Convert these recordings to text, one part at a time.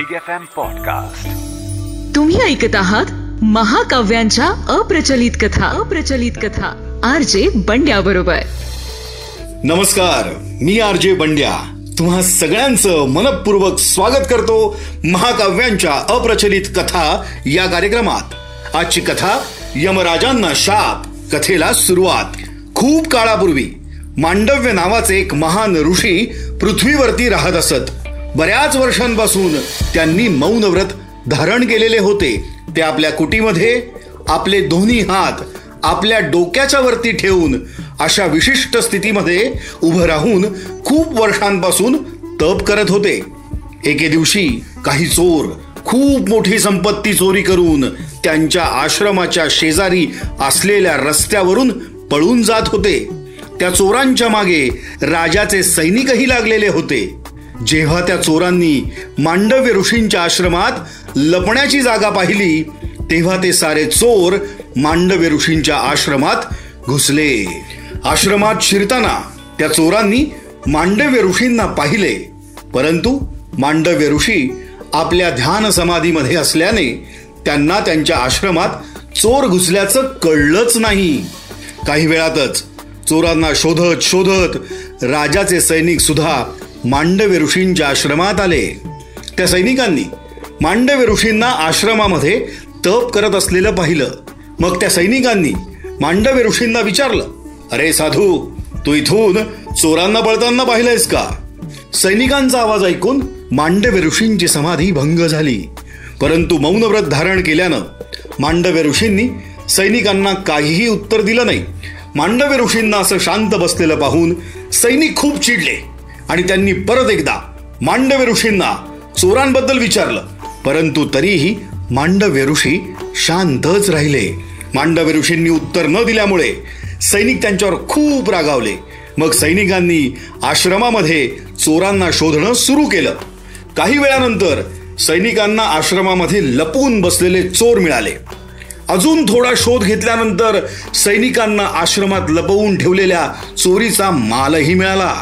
Big F M podcast तुम्ही ऐकत आहात महाकाव्यांच्या अप्रचलित कथा. अप्रचलित कथा. आर जे बंड्या बरोबर. नमस्कार मी आर जे बंड्या. तुम्हा सगळ्यांचं मनपूर्वक स्वागत करतो महाकाव्यांच्या अप्रचलित कथा या कार्यक्रमात. आजची कथा यमराजांना शाप कथेला सुरुवात. खूप काळापूर्वी मांडव्य नावाचे एक महान ऋषी पृथ्वीवरती राहत असत. बऱ्याच वर्षांपासून त्यांनी मौन व्रत धारण केलेले होते. ते आपल्या कुटीमध्ये आपले दोन्ही हात आपल्या डोक्याच्या वरती ठेवून अशा विशिष्ट स्थितीमध्ये उभं राहून खूप वर्षांपासून तप करत होते. एके दिवशी काही चोर खूप मोठी संपत्ती चोरी करून त्यांच्या आश्रमाच्या शेजारी असलेल्या रस्त्यावरून पळून जात होते. त्या चोरांच्या मागे राजाचे सैनिकही लागलेले होते. जेव्हा त्या चोरांनी मांडव्य ऋषींच्या आश्रमात लपण्याची जागा पाहिली तेव्हा ते सारे चोर मांडव्य ऋषींच्या आश्रमात घुसले. आश्रमात शिरताना त्या चोरांनी मांडव्य ऋषींना पाहिले. परंतु मांडव्य ऋषी आपल्या ध्यान समाधीमध्ये असल्याने त्यांना त्यांच्या आश्रमात चोर घुसल्याचं कळलंच नाही. काही वेळातच चोरांना शोधत शोधत राजाचे सैनिक सुद्धा मांडव्य ऋषींच्या आश्रमात आले. त्या सैनिकांनी मांडव्य ऋषींना आश्रमामध्ये तप करत असलेलं पाहिलं. मग त्या सैनिकांनी मांडव्य ऋषींना विचारलं अरे साधू तू इथून चोरांना बळताना पाहिलंयस का? सैनिकांचा आवाज ऐकून मांडव्य ऋषींची समाधी भंग झाली. परंतु मौनव्रत धारण केल्यानं मांडव्य ऋषींनी सैनिकांना काहीही उत्तर दिलं नाही. मांडव्य ऋषींना असं शांत बसलेलं पाहून सैनिक खूप चिडले. आणि त्यांनी परत एकदा मांडव्य ऋषींना चोरांबद्दल विचारलं. परंतु तरीही मांडव्य ऋषी शांतच राहिले. मांडव्य ऋषींनी उत्तर न दिल्यामुळे सैनिक त्यांच्यावर खूप रागावले. मग सैनिकांनी आश्रमामध्ये चोरांना शोधणं सुरू केलं. काही वेळानंतर सैनिकांना आश्रमामध्ये लपून बसलेले चोर मिळाले. अजून थोडा शोध घेतल्यानंतर सैनिकांना आश्रमात लपवून ठेवलेल्या चोरीचा मालही मिळाला.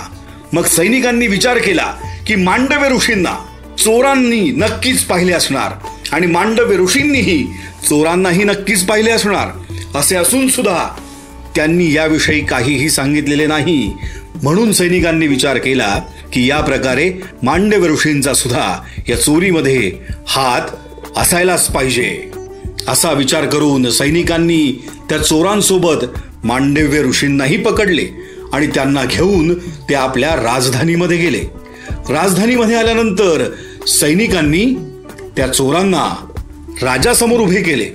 मग सैनिकांनी विचार केला की मांडव्य ऋषींना चोरांनी नक्कीच पाहिले असणार आणि मांडव्य ऋषींनीही चोरांनाही नक्कीच पाहिले असणार असे असून सुद्धा त्यांनी याविषयी काहीही सांगितलेले नाही. म्हणून सैनिकांनी विचार केला की या प्रकारे मांडव्य ऋषींचा सुद्धा या चोरीमध्ये हात असायलाच पाहिजे. असा विचार करून सैनिकांनी त्या चोरांसोबत मांडव्य ऋषींनाही पकडले. आणि त्यांना घेऊन ते आपल्या राजधानीमध्ये गेले. राजधानीमध्ये आल्यानंतर सैनिकांनी त्या चोरांना राजासमोर उभे केले.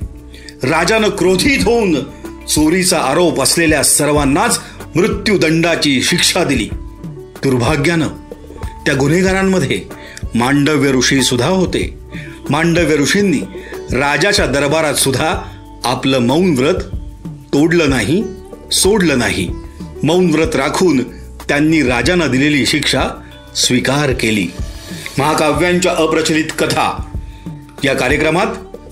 राजानं क्रोधित होऊन चोरीचा आरोप असलेल्या सर्वांनाच मृत्यूदंडाची शिक्षा दिली. दुर्भाग्यानं त्या गुन्हेगारांमध्ये मांडव्य ऋषी सुद्धा होते. मांडव्य ऋषींनी राजाच्या दरबारात सुद्धा आपलं मौन व्रत तोडलं नाही सोडलं नाही. मौन व्रत राखून त्यांनी राजांना दिलेली शिक्षा स्वीकार केली. महाकाव्यांच्या अप्रचलित कथा. या कार्यक्रमात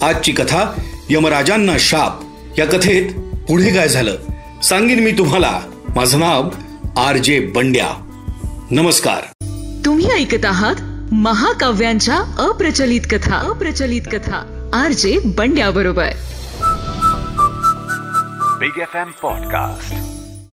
आजची कथा यमराजांना शाप या कथेत पुढे काय झालं? सांगेन मी तुम्हाला. माझं नाव आर जे बंड्या. नमस्कार. तुम्ही ऐकत आहात महाकाव्यांच्या अप्रचलित कथा. अप्रचलित कथा. आर जे बंड्या बरोबर. Big F M podcast